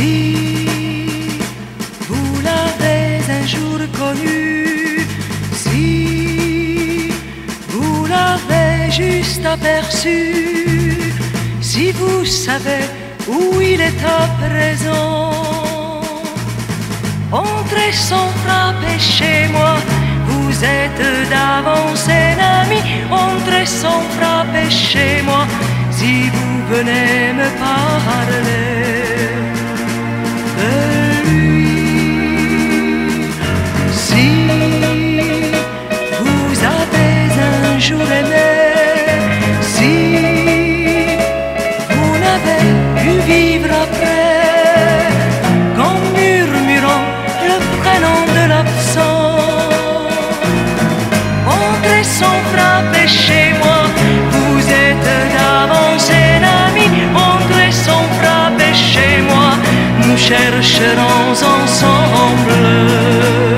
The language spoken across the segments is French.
Si vous l'avez un jour connu, si vous l'avez juste aperçu, si vous savez où il est à présent, entrez sans frapper chez moi. Vous êtes d'avance un ami, entrez sans frapper chez moi. Si vous venez me parler si vous n'avez pu vivre après, qu'en murmurant le prénom de l'absent, entrez sans frapper chez moi, vous êtes d'avance un ami, entrez sans frapper chez moi, nous chercherons ensemble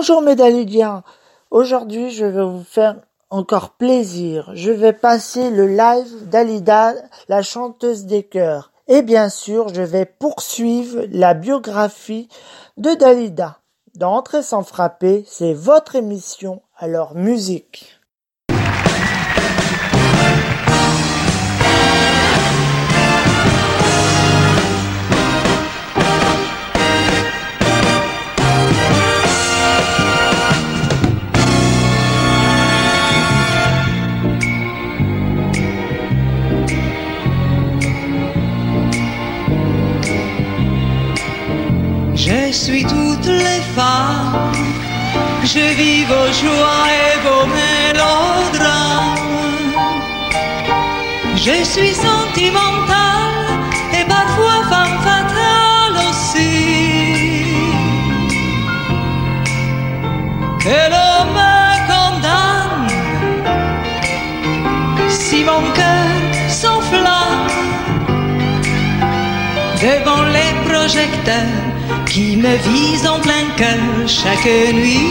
Bonjour mes Dalidiens. Aujourd'hui, je vais vous faire encore plaisir. Je vais passer le live d'Alida, la chanteuse des chœurs. Et bien sûr, je vais poursuivre la biographie de Dalida. Dans Entrer sans frapper, c'est votre émission, alors musique. Je suis toutes les femmes, je vis vos joies et vos mélodrames. Je suis sentimentale et parfois femme fatale aussi. Que l'on me condamne si mon cœur qui me visent en plein cœur chaque nuit.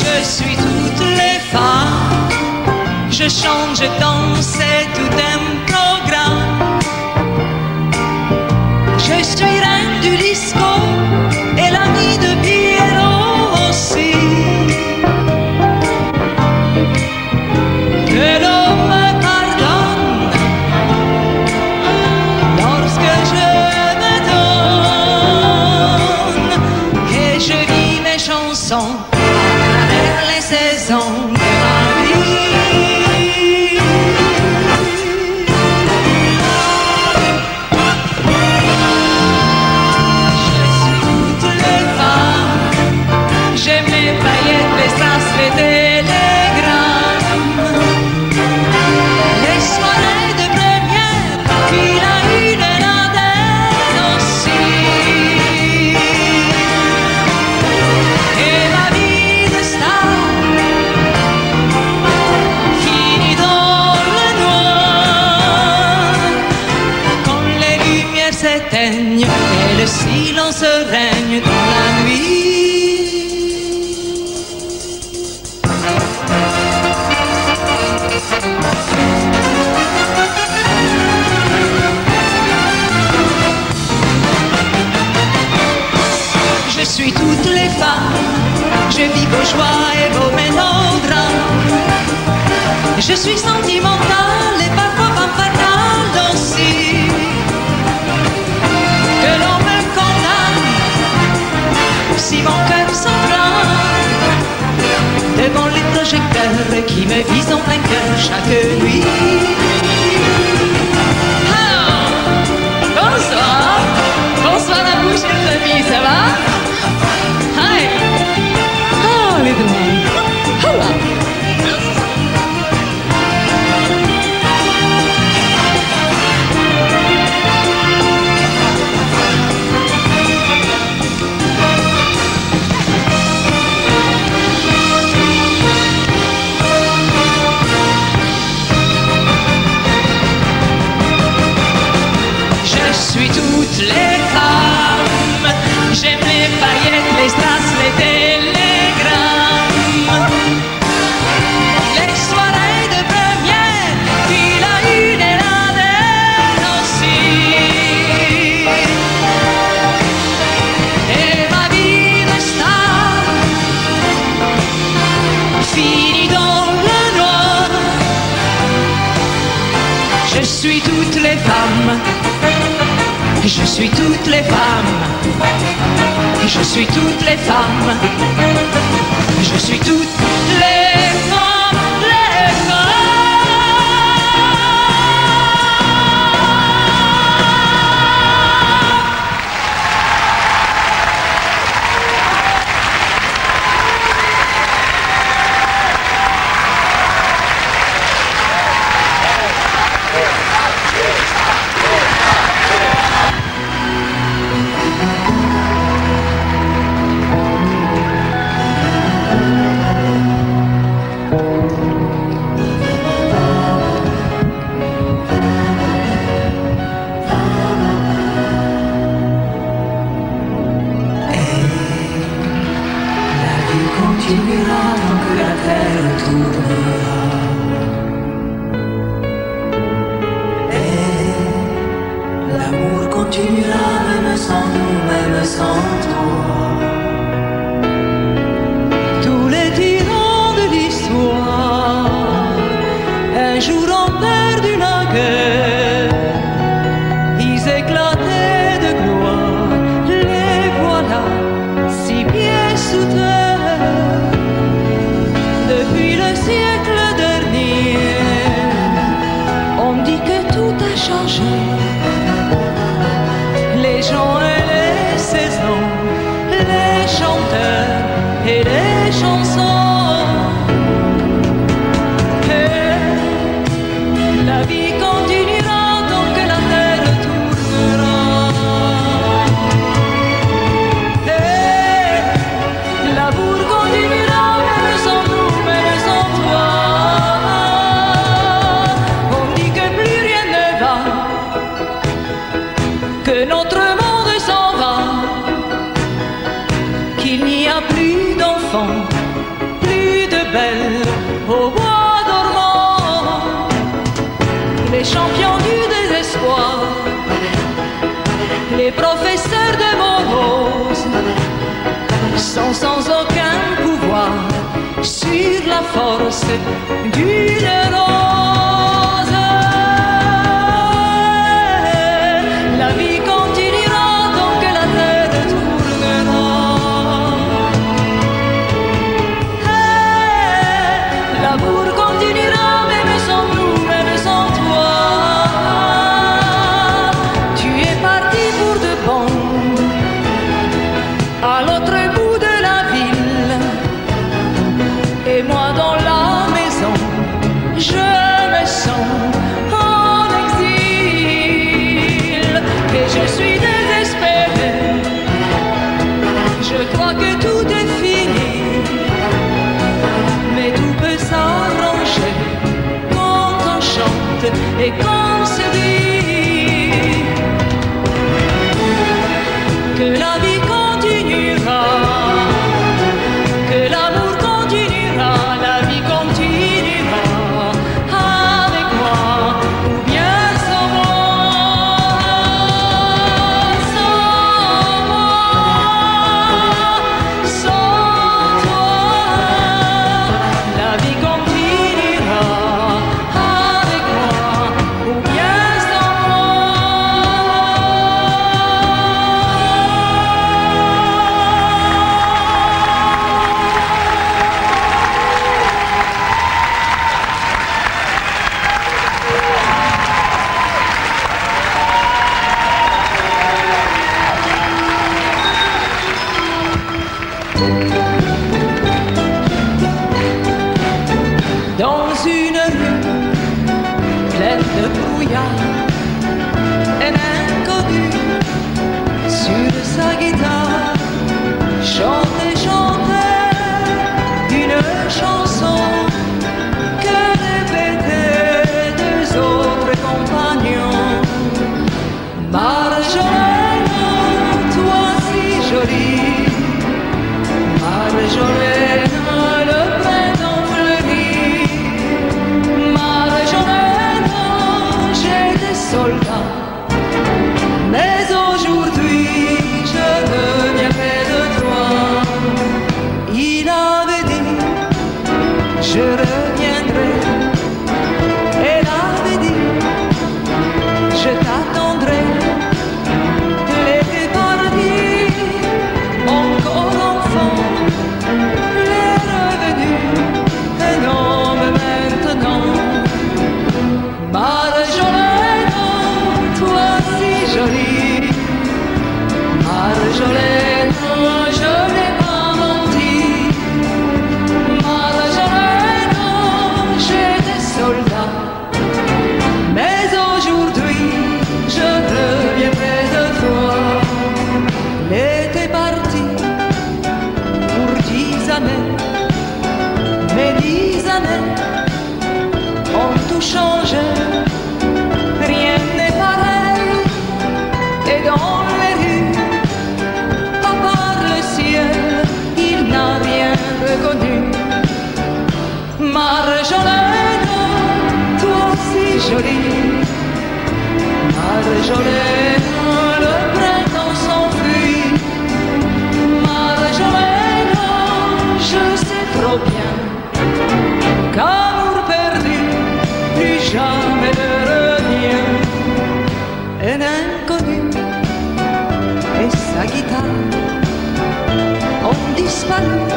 Je suis toutes les femmes, je chante, je danse, c'est tout un programme. Je suis reine du disco et l'ami de should have But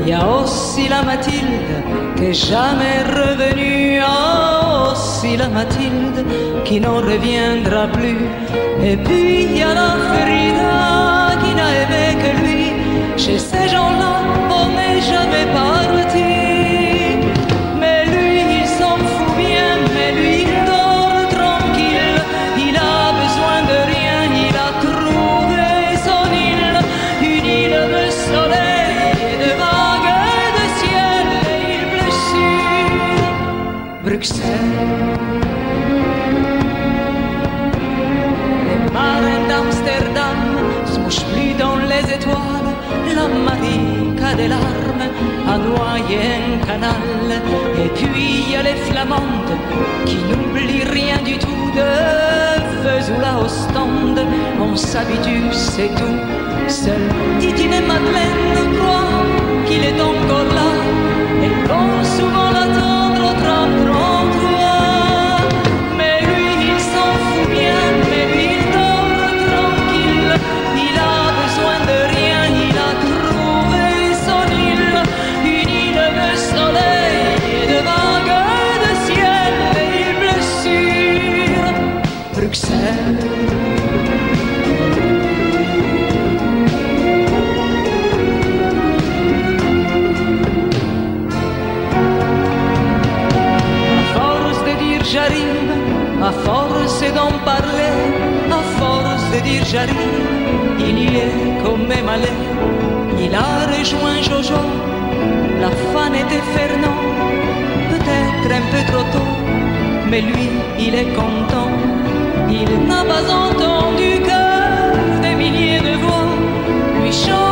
Il y a aussi la Mathilde qui est jamais revenue. Oh, aussi la Mathilde qui n'en reviendra plus. Et puis il y a la Frida qui n'a aimé que lui. Chez ces gens-là, on n'est jamais paru. à Noyen-Canal. Et puis il y a les Flamandes qui n'oublient rien du tout de Vesoula au stand. On s'habitue, c'est tout. Seul Titine et Madeleine croient qu'il est encore là. Elles vont souvent l'attendre au C'est d'en parler, à force de dire j'arrive, il y est comme même. Il a rejoint Jojo, la fan était Fernand, peut-être un peu trop tôt, mais lui il est content, il n'a pas entendu que des milliers de voix lui chantent.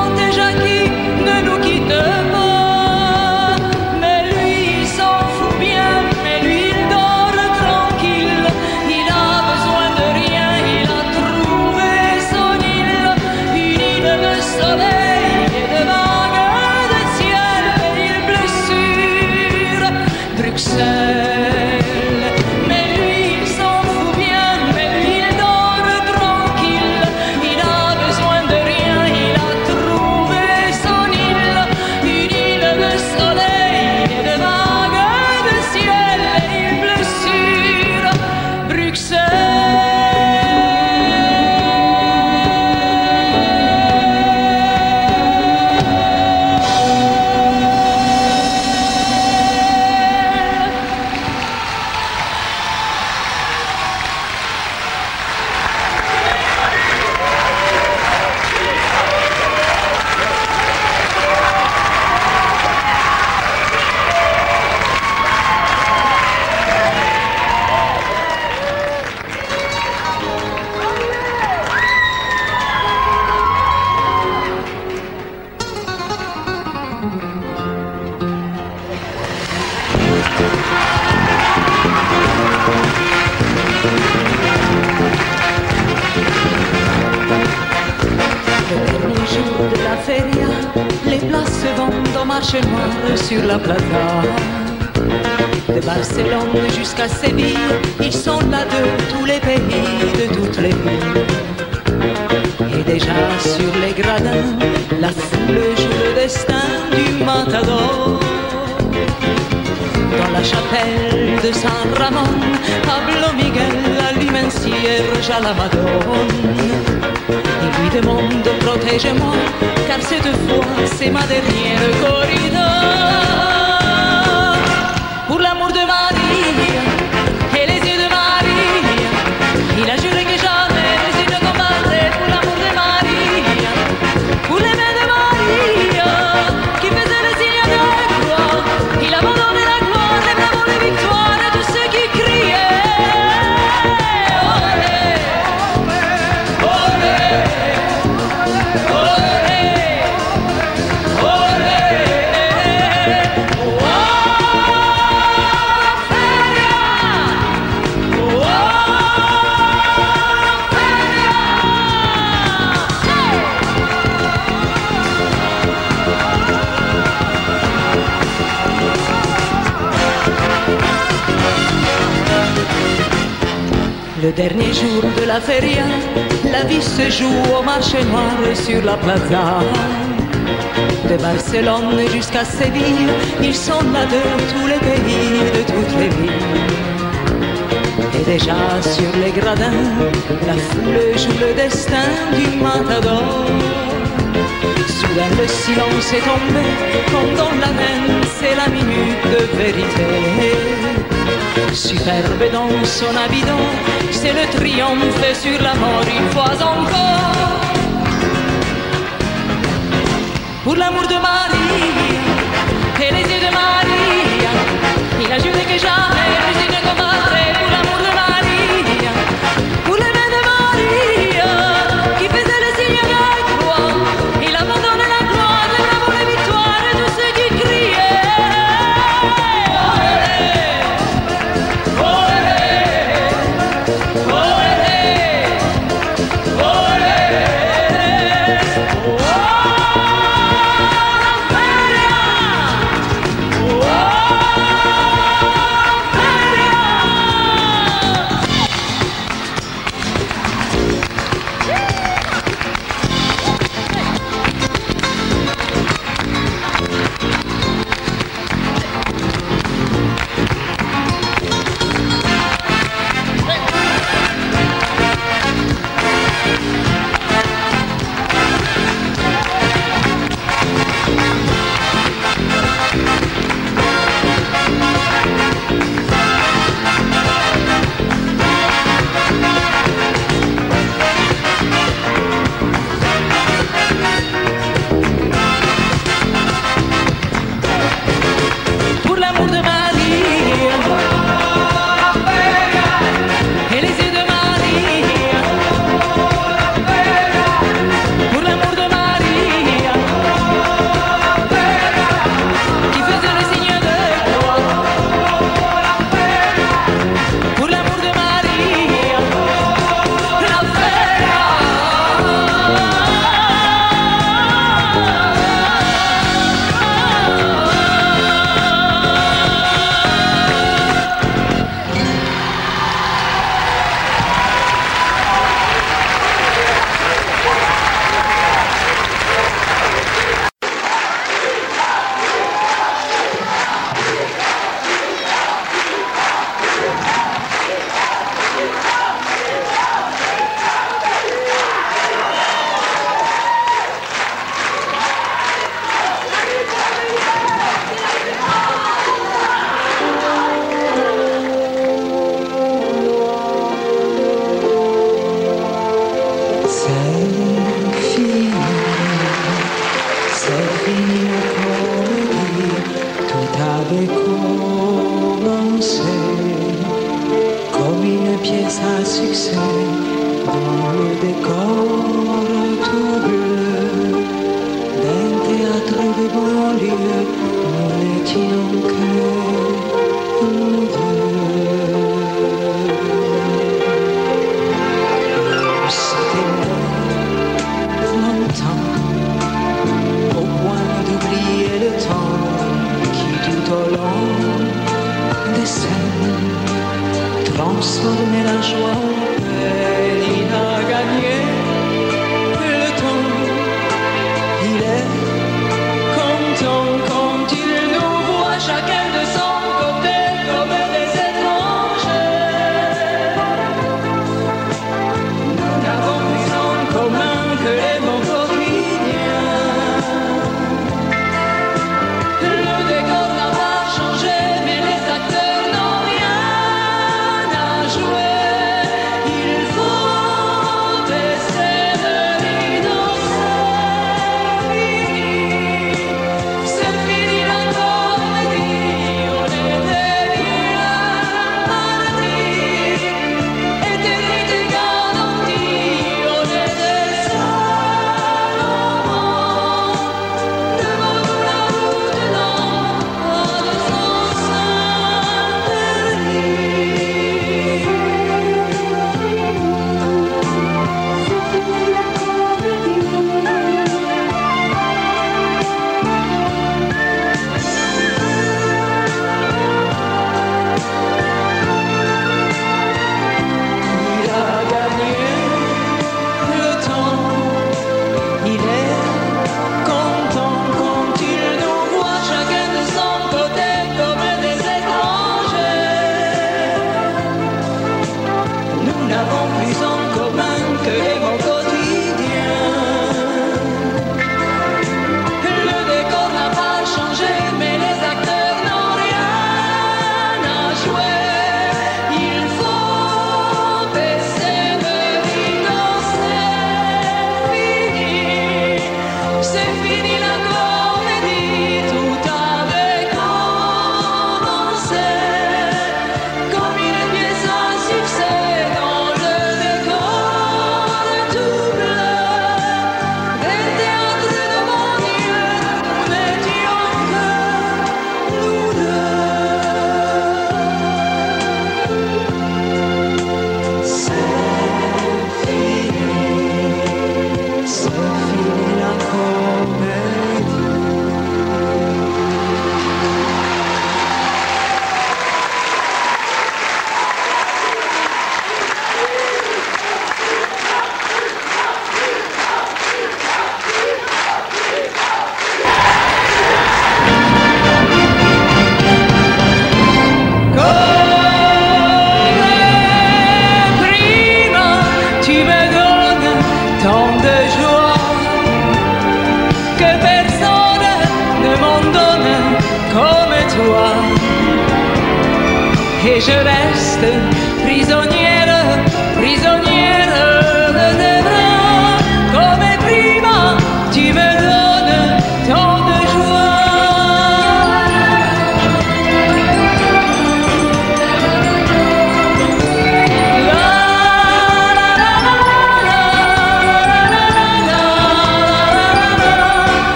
Le dernier jour de la feria, la vie se joue au marché noir sur la plaza. De Barcelone jusqu'à Séville, ils sont là de tous les pays, de toutes les villes. Et déjà sur les gradins, la foule joue le destin du matador. Soudain le silence est tombé, comme dans la main, c'est la minute de vérité. Superbe dans son habit c'est le triomphe sur la mort une fois encore. Pour l'amour de Marie et les yeux de Marie, il a juré que jamais plus de Marie.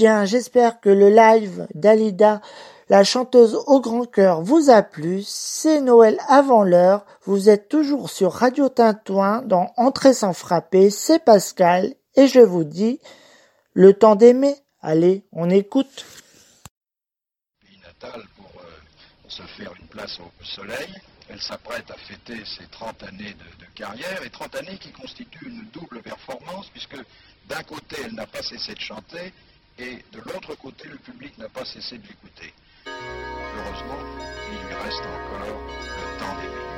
Dalidiens, j'espère que le live d'Alida, la chanteuse au grand cœur, vous a plu. C'est Noël avant l'heure. Vous êtes toujours sur Radio Tintouin dans Entrée sans frapper. C'est Pascal et je vous dis le temps d'aimer. Allez, on écoute. Natale pour euh, se faire une place au soleil. Elle s'apprête à fêter ses 30 années de, de carrière et 30 années qui constituent une double performance puisque d'un côté elle n'a pas cessé de chanter et de l'autre côté le public n'a pas cessé de l'écouter. Heureusement, il lui reste encore le temps d'aimer.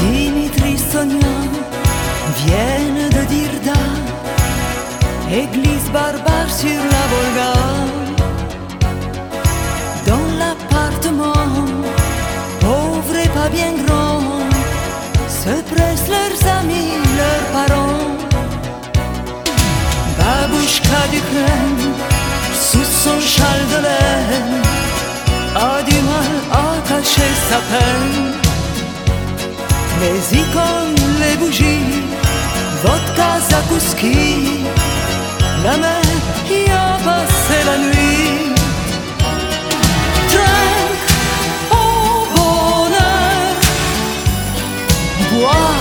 Dimitri Sonia viennent de Dirda, église barbare sur la Volga. Dans l'appartement, bien grand, se pressent leurs amis, leurs parents. Babouchka d'Ukraine, sous son châle de laine, a du mal à cacher sa peine. Les icônes, les bougies, vodka, zakouski, la mer y a passé la nuit. Bois,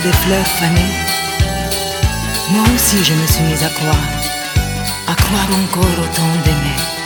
des fleurs fanées, moi aussi je me suis mise à croire, à croire encore autant d'aimer.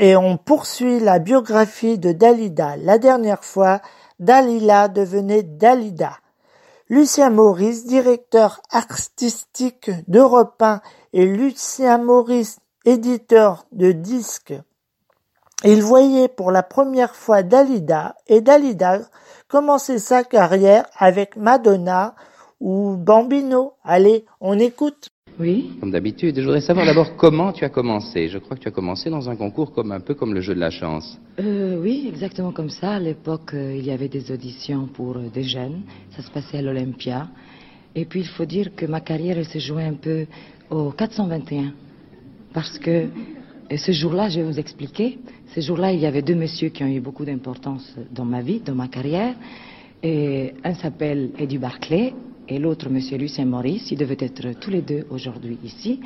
Et on poursuit la biographie de Dalida. La dernière fois, Dalila devenait Dalida. Lucien Maurice, directeur artistique d'Europe 1 et Lucien Maurice, éditeur de disques. Il voyait pour la première fois Dalida et Dalida commençait sa carrière avec Madonna ou Bambino. Allez, on écoute. Oui, Comme d'habitude, je voudrais savoir d'abord comment tu as commencé. Je crois que tu as commencé dans un concours comme un peu comme le jeu de la chance. euh, oui, exactement comme ça. À l'époque, euh, il y avait des auditions pour euh, des jeunes. Ça se passait à l'Olympia. Et puis, il faut dire que ma carrière elle se jouait un peu au 421. Parce que ce jour-là, je vais vous expliquer. Ce jour-là, il y avait deux messieurs qui ont eu beaucoup d'importance dans ma vie, dans ma carrière. Et un s'appelle Eddie Barclay et l'autre, monsieur Lucien Maurice. Ils devaient être tous les deux aujourd'hui ici.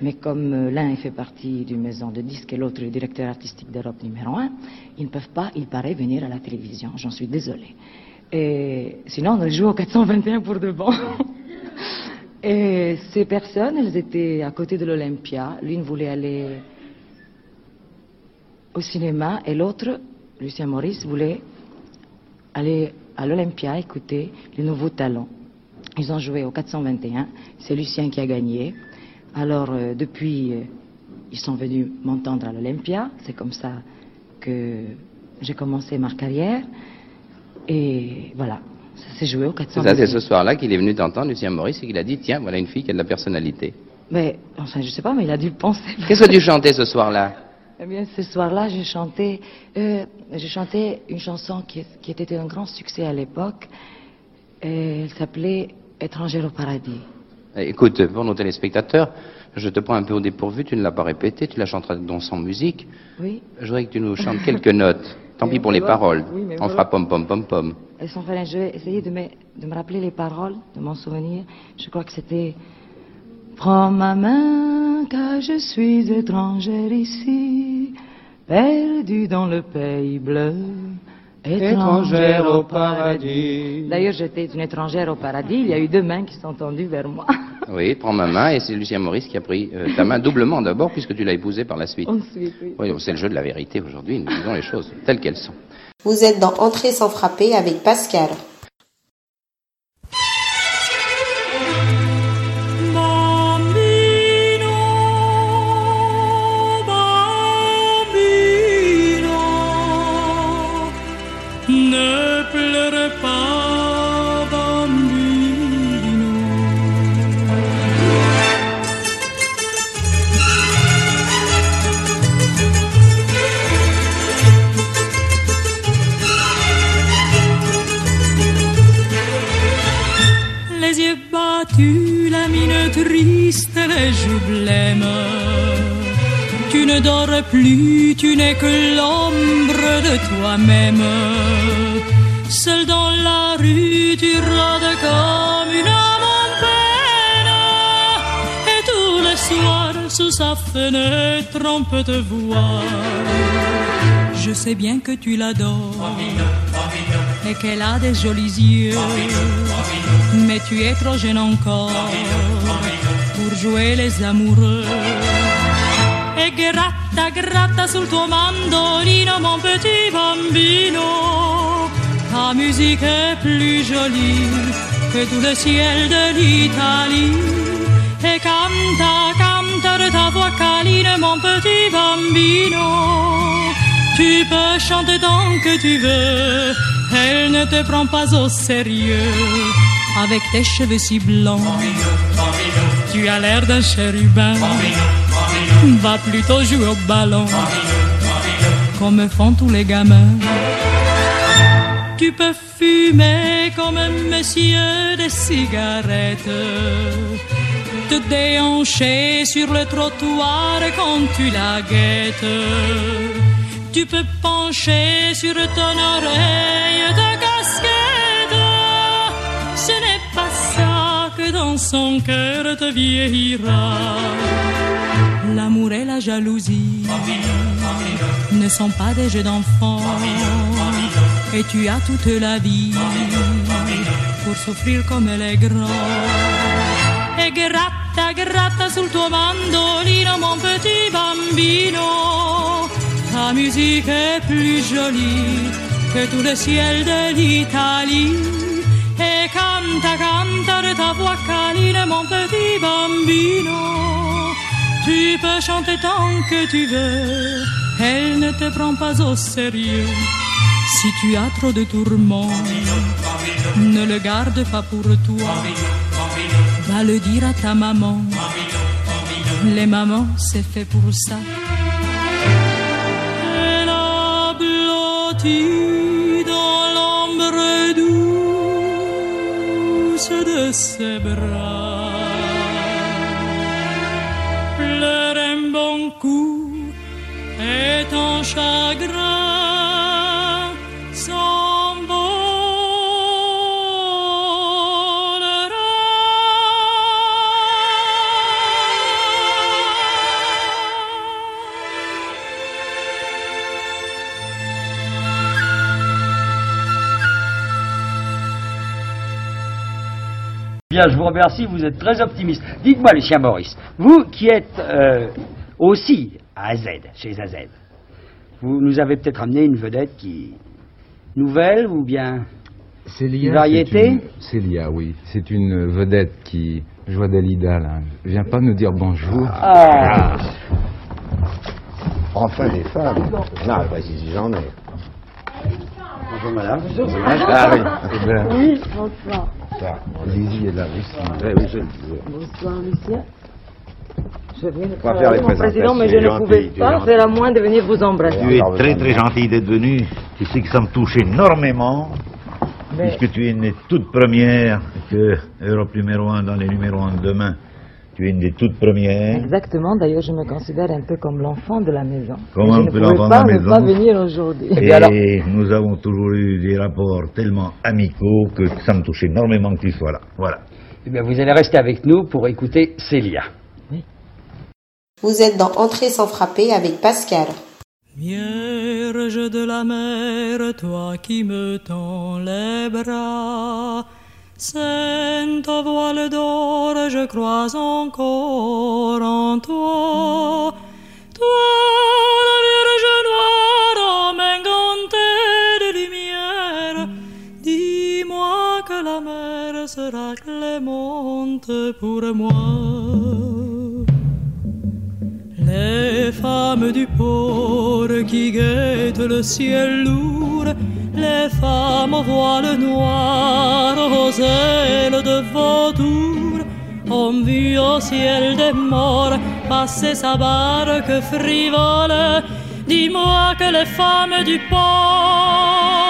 Mais comme euh, l'un fait partie d'une maison de disques et l'autre est directeur artistique d'Europe numéro un, ils ne peuvent pas, il paraît, venir à la télévision. J'en suis désolée. Et sinon, on joué au 421 pour de bon. Et ces personnes, elles étaient à côté de l'Olympia. L'une voulait aller au cinéma et l'autre, Lucien Maurice, voulait aller à l'Olympia écouter les nouveaux talents. Ils ont joué au 421. C'est Lucien qui a gagné. Alors, euh, depuis, euh, ils sont venus m'entendre à l'Olympia. C'est comme ça que j'ai commencé ma carrière. Et voilà, ça s'est joué au C'est 421. ça, c'est ce soir-là qu'il est venu t'entendre, Lucien Maurice, et qu'il a dit Tiens, voilà une fille qui a de la personnalité. Mais, enfin, je sais pas, mais il a dû le penser. Qu'est-ce que tu chantais ce soir-là? Eh bien, ce soir-là, j'ai chanté, euh, j'ai chanté une chanson qui, qui était un grand succès à l'époque. Et Elle s'appelait Étrangère au paradis. Eh, Écoute, pour nos téléspectateurs, je te prends un peu au dépourvu, tu ne l'as pas répété, tu la chanteras donc sans musique. Oui. Je voudrais que tu nous chantes quelques notes. Tant Mais pis pour les paroles. Oui, mais On voilà. fera pom pom pom pom. Elles sont faites. Je vais essayer de me, de me rappeler les paroles, de m'en souvenir. Je crois que c'était Prends ma main, car je suis étrangère ici, perdue dans le pays bleu. Étrangère au paradis. D'ailleurs, j'étais une étrangère au paradis. Il y a eu deux mains qui sont tendues vers moi. Oui, prends ma main, et c'est Lucien Maurice qui a pris euh, ta main doublement d'abord, puisque tu l'as épousée par la suite. Ensuite, oui. Oui, c'est le jeu de la vérité aujourd'hui, nous disons les choses telles qu'elles sont. Vous êtes dans Entrée sans frapper avec Pascal. Battus, la mine triste, les joues blêmes. Tu ne dors plus, tu n'es que l'ombre de toi-même. Seul dans la rue, tu rôdes comme une âme en peine. Et tous les soirs, sous sa fenêtre, on peut te voir. Je sais bien que tu l'adores et qu'elle a des jolis yeux. Mais tu es trop jeune encore pour jouer les amoureux. E gratta, gratta sul tuo mandolino, mon petit bambino. Ta musique est plus jolie que tout le ciel de l'Italie. Et canta, canta de ta voix câline, mon petit bambino. Tu peux chanter tant que tu veux, elle ne te prend pas au sérieux. Avec tes cheveux si blancs, tu as l'air d'un chérubin. Va plutôt jouer au ballon, comme font tous les gamins. Tu peux fumer comme un monsieur des cigarettes, te déhancher sur le trottoir quand tu la guettes. Tu peux pencher sur ton oreille de. Ce n'est pas ça que dans son cœur te vieillira. L'amour et la jalousie ne sont pas des jeux d'enfants. Et tu as toute la vie pour souffrir comme les grands. E gratta, gratta sul tuo mandolino, mon petit bambino. Ta musique est plus jolie que tout le ciel de l'Italie. Canta, canta de ta voix câline, mon petit bambino. Tu peux chanter tant que tu veux, elle ne te prend pas au sérieux. Si tu as trop de tourments, ne le garde pas pour toi. Va le dire à ta maman. Les mamans, c'est fait pour ça. Elle a blotti dans l'ombre douce de ses bras. Pleure un bon coup et ton chagrin Bien, je vous remercie, vous êtes très optimiste. Dites-moi, Lucien Maurice, vous qui êtes euh, aussi à AZ, chez AZ, vous nous avez peut-être amené une vedette qui. nouvelle ou bien. Célia, Une variété une- Célia, oui. C'est une vedette qui joue à Dalida, là. Viens pas nous dire bonjour. Ah. Enfin des femmes. Non, si j'en ai. Bonjour madame. Ah oui. Eh Oui, bonsoir. Ça, Lizzie est là aussi. Eh oui, je le disais. Bonsoir, Lucien. Je viens de va faire les mon président, mais je présentations. ne pouvais Gentil, pas gentil. faire à moins de venir vous embrasser. Tu es très très gentil d'être venu. Tu sais que ça me touche énormément. Mais- Puisque tu es une des toutes premières que Europe numéro 1 dans les numéros 1 de demain. Tu es une des toutes premières. Exactement, d'ailleurs, je me considère un peu comme l'enfant de la maison. Comme Et un je ne peu pouvais l'enfant de pas la ne maison. pas venir aujourd'hui. Et nous avons toujours eu des rapports tellement amicaux que ça me touche énormément que tu sois là. Voilà. Eh bien, vous allez rester avec nous pour écouter Célia. Vous êtes dans Entrée sans frapper avec Pascal. Vierge de la mer, toi qui me tends les bras, Sainte voile d'or, je crois encore en toi. Toi, la Vierge noire, en engantée de lumière, dis-moi que la mer sera clémente pour moi. Les femmes du port qui guettent le ciel lourd, les femmes au voile noir, aux ailes de vautour, ont vu au ciel des morts passer sa barque frivole. Dis-moi que les femmes du port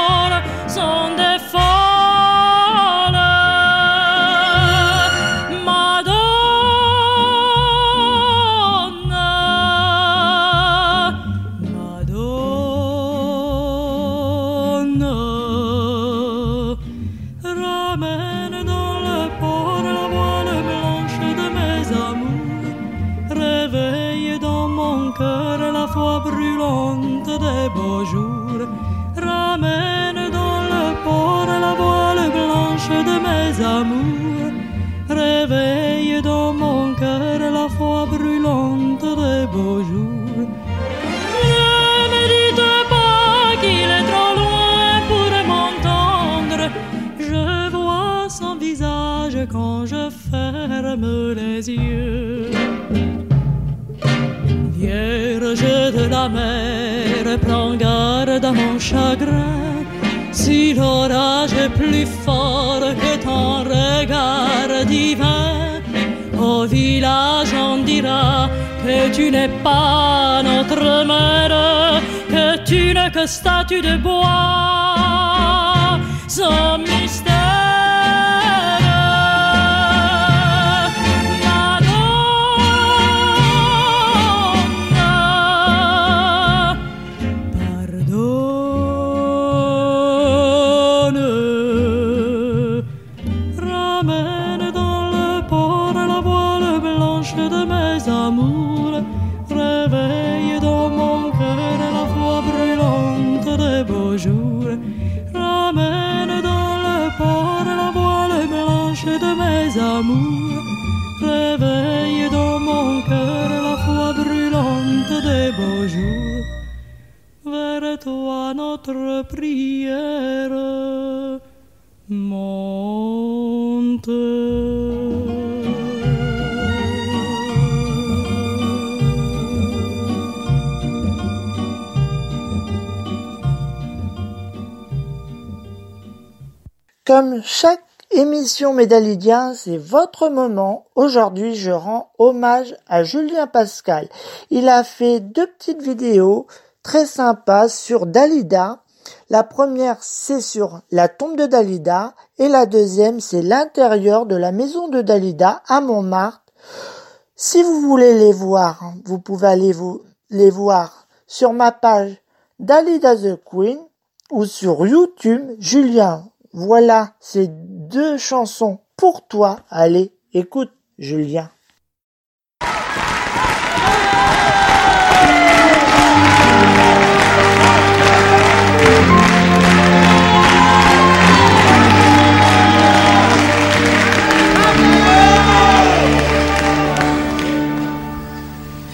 la prends garde à mon chagrin. Si l'orage est plus fort que ton regard divin, au village on dira que tu n'es pas notre mère, que tu n'es que statue de bois, sans mystère. Médalidien, c'est votre moment. Aujourd'hui, je rends hommage à Julien Pascal. Il a fait deux petites vidéos très sympas sur Dalida. La première, c'est sur la tombe de Dalida et la deuxième, c'est l'intérieur de la maison de Dalida à Montmartre. Si vous voulez les voir, vous pouvez aller vous les voir sur ma page Dalida the Queen ou sur YouTube Julien. Voilà ces deux chansons pour toi. Allez, écoute Julien.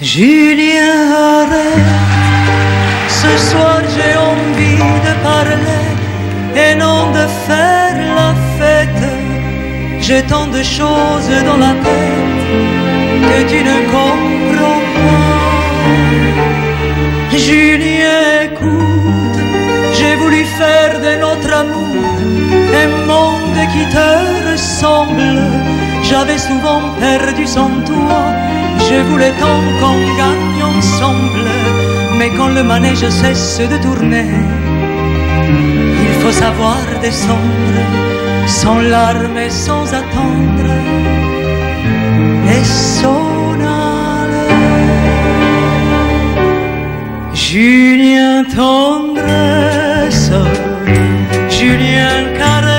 Julien. Ce soir j'ai envie de parler et non de faire la fête. J'ai tant de choses dans la tête que tu ne comprends pas. Julien, écoute, j'ai voulu faire de notre amour un monde qui te ressemble. J'avais souvent perdu sans toi, je voulais tant qu'on gagne ensemble. Mais quand le manège cesse de tourner, faut savoir descendre sans larmes et sans attendre. Et son Julien tendresse, Julien caresse,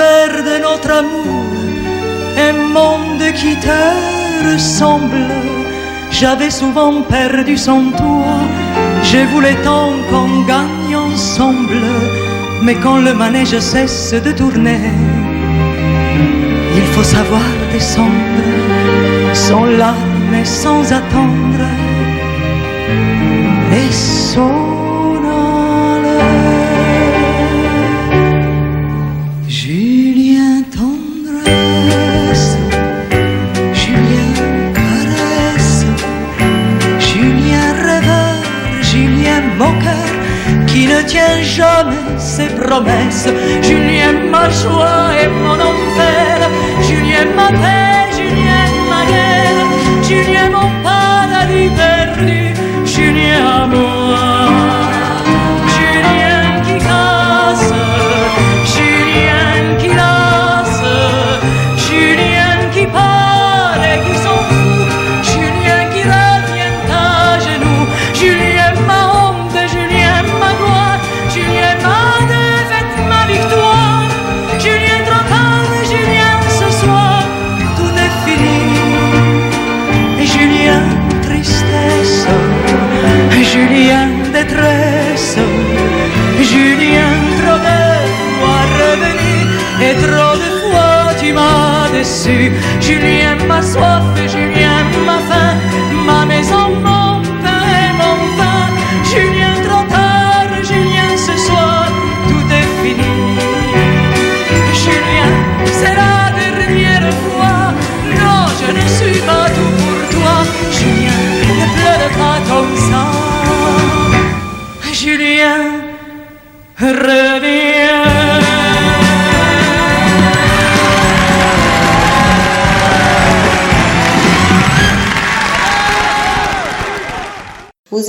de notre amour un monde qui te ressemble. J'avais souvent perdu sans toi, je voulais tant qu'on gagne ensemble. Mais quand le manège cesse de tourner, il faut savoir descendre sans larmes et sans attendre. Ses promesses. Julien ma joie et mon enfer, Julien ma paix,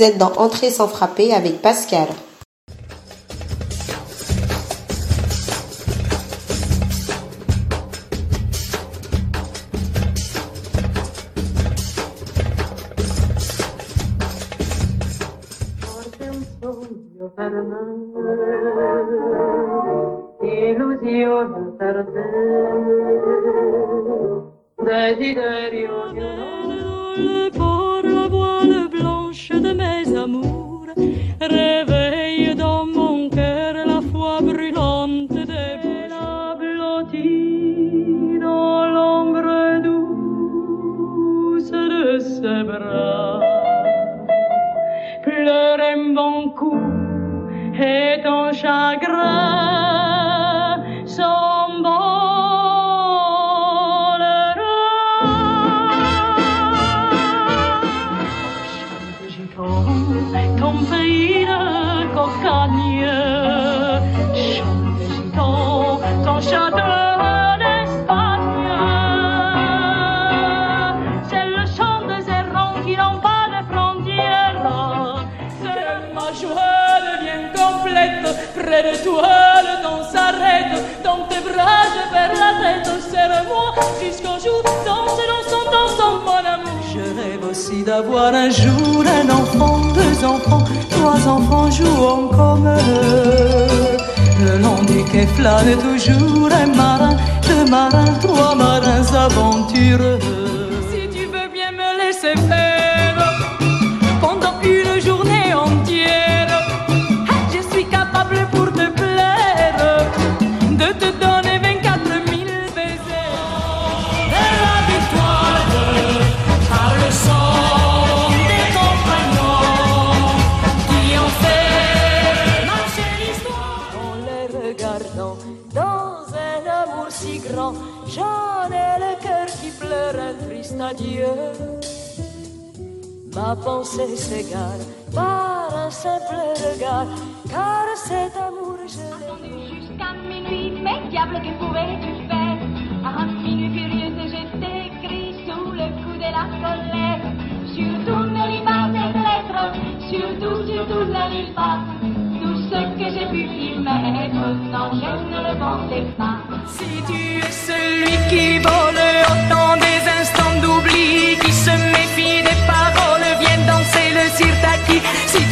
êtes dans Entrée sans frapper avec Pascal. Près de toi, le temps s'arrête. Dans tes bras, je perds la tête. Serre-moi jusqu'au jour, danse, dansons, dansons, mon amour. Je rêve aussi d'avoir un jour un enfant, deux enfants, trois enfants jouant comme eux. Le long du quai flâne toujours un marin, deux marins, trois marins aventureux. Ma pensée s'égare par un simple regard, car cet amour je l'ai Jusqu'à minuit, mais diable, que pouvais-tu faire? À minuit furieuse, je t'écris sous le coup de la colère. Surtout ne lis pas cette lettre, surtout, surtout ne lis pas. Tout ce que j'ai pu y mettre, non, je ne le pensais pas. Si tu es celui qui vole autant des instants d'oubli, qui se méfie des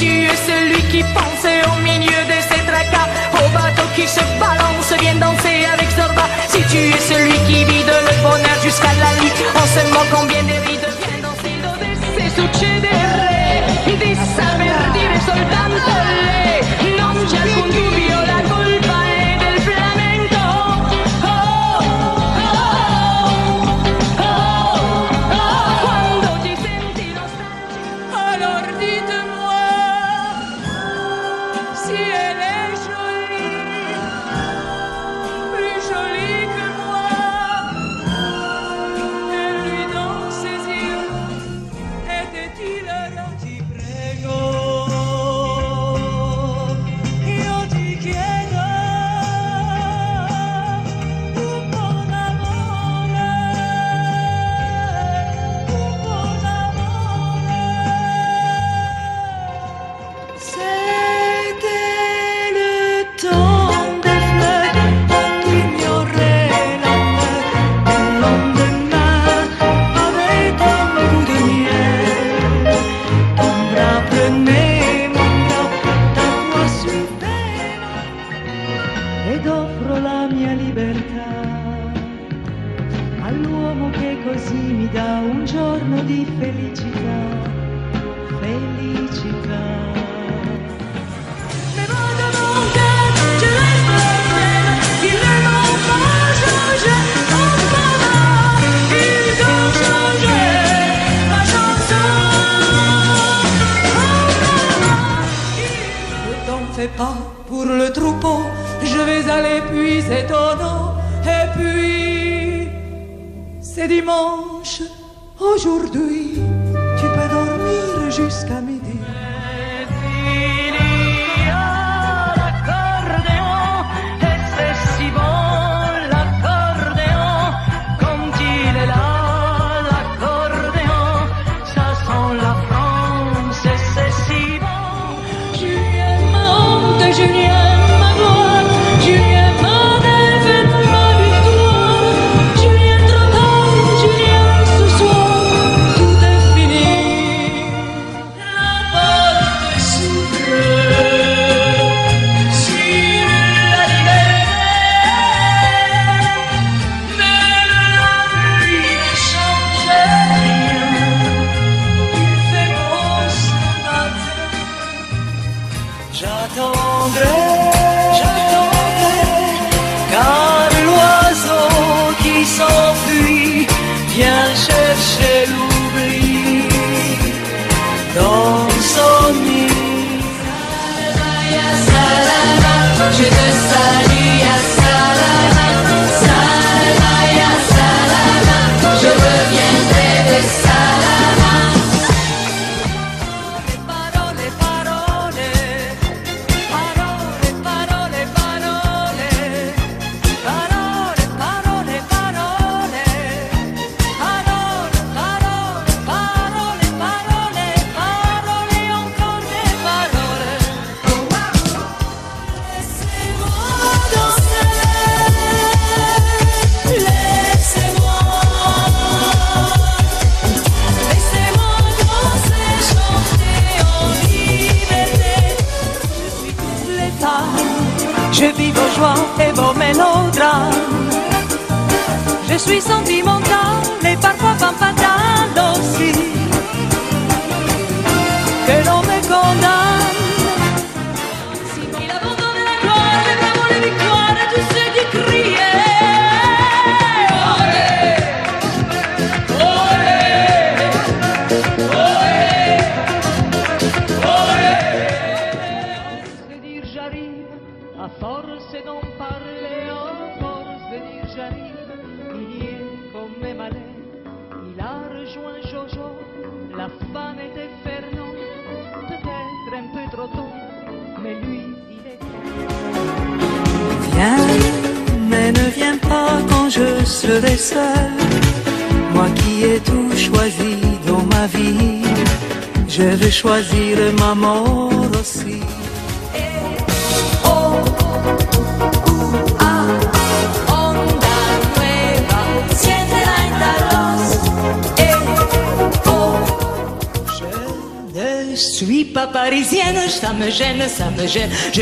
tu es celui qui pense au milieu de ces tracas, au bateau qui se balance, viens danser avec Zorba. Si tu es celui qui vide le bonheur jusqu'à la lit, en se moquant bien des rides, viens danser dove se succedere di saper dire soltanto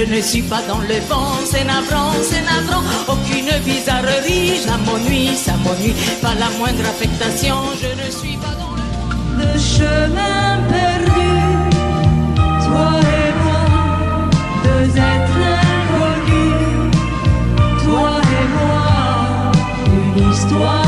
ne suis pas dans le vent, c'est navrant, c'est navrant. Aucune bizarrerie, ça m'ennuie, ça m'ennuie. Pas la moindre affectation, je ne suis pas dans le, le chemin perdu. Toi et moi, deux êtres inconnus. Toi et moi, une histoire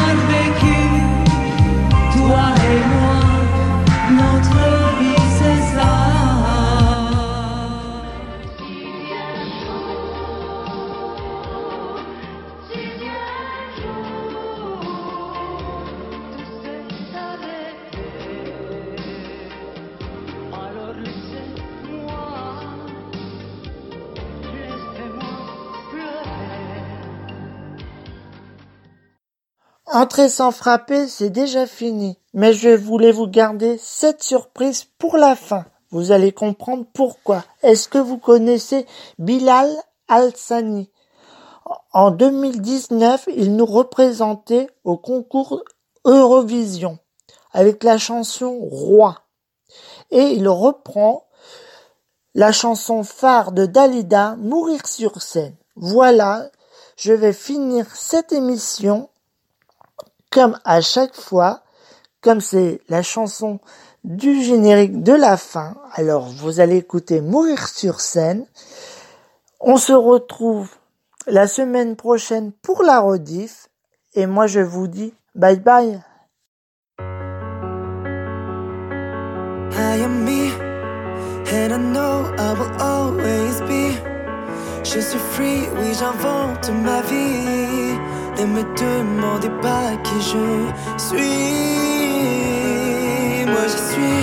Entrer sans frapper, c'est déjà fini. Mais je voulais vous garder cette surprise pour la fin. Vous allez comprendre pourquoi. Est-ce que vous connaissez Bilal Al-Sani? En 2019, il nous représentait au concours Eurovision avec la chanson Roi. Et il reprend la chanson phare de Dalida, Mourir sur scène. Voilà, je vais finir cette émission comme à chaque fois, comme c'est la chanson du générique de la fin. Alors, vous allez écouter Mourir sur scène. On se retrouve la semaine prochaine pour la rediff. Et moi, je vous dis bye bye. Ne me demandez pas qui je suis. Moi, je suis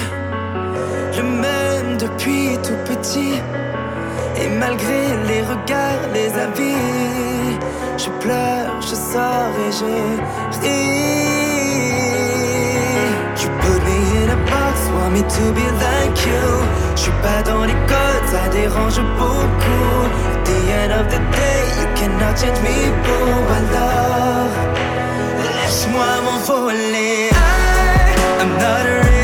le même depuis tout petit. Et malgré les regards, les avis, je pleure, je sors et je ris. You put me in a box, want me to be like you. Je suis pas dans les codes, ça dérange beaucoup. The end of the day, you cannot change me, boo. Alors, laisse-moi m'envoler. I, I'm not rich,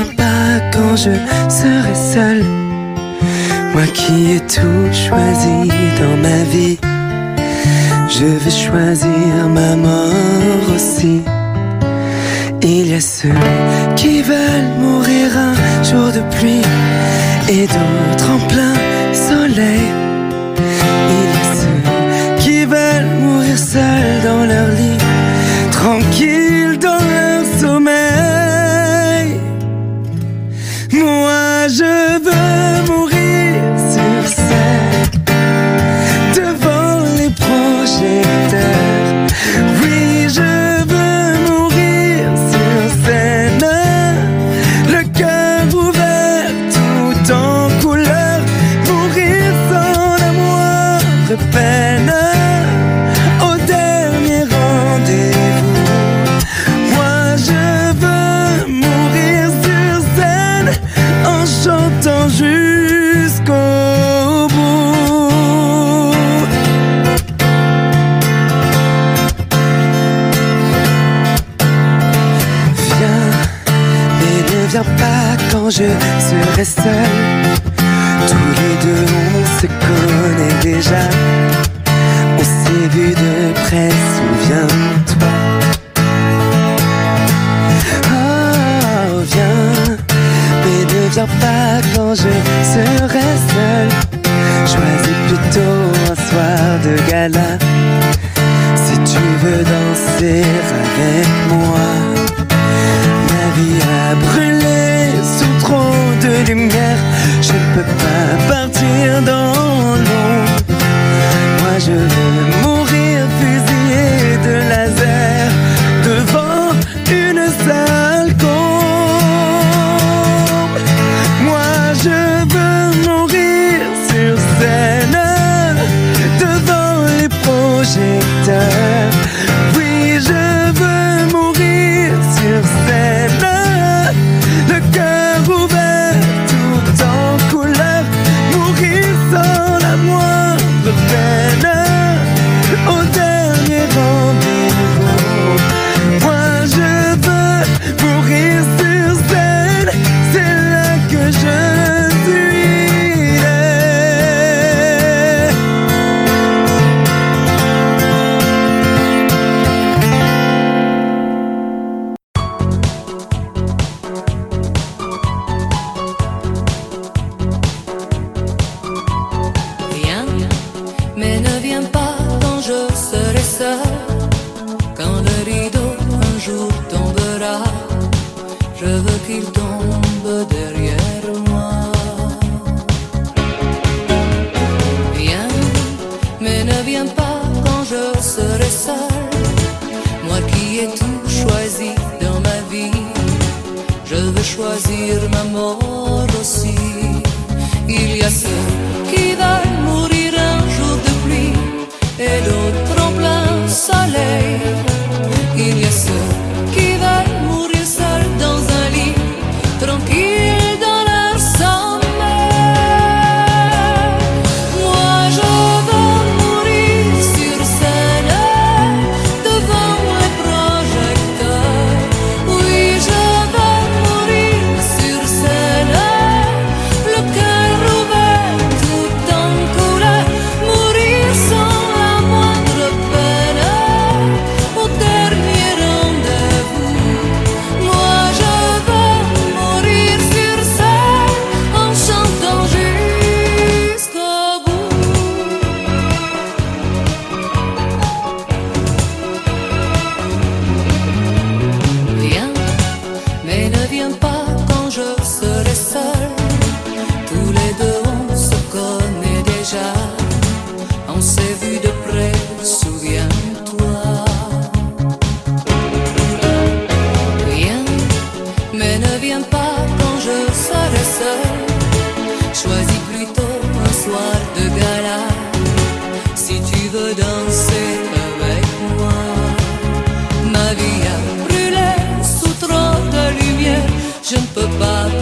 pas quand je serai seul. Moi qui ai tout choisi dans ma vie, je vais choisir ma mort aussi. Il y a ceux qui veulent mourir un jour de pluie et d'autres en plein soleil. Il y a ceux qui veulent mourir seuls dans leur lit, tranquille dans On s'est vu de près, souviens-toi. Oh, viens, mais ne viens pas quand je serai seul. Choisis plutôt un soir de gala. Si tu veux danser avec moi, ma vie a brûlé sous trop de lumière. Je ne peux pas veux danser avec moi. Ma vie a brûlé sous trop de lumière, je ne peux pas.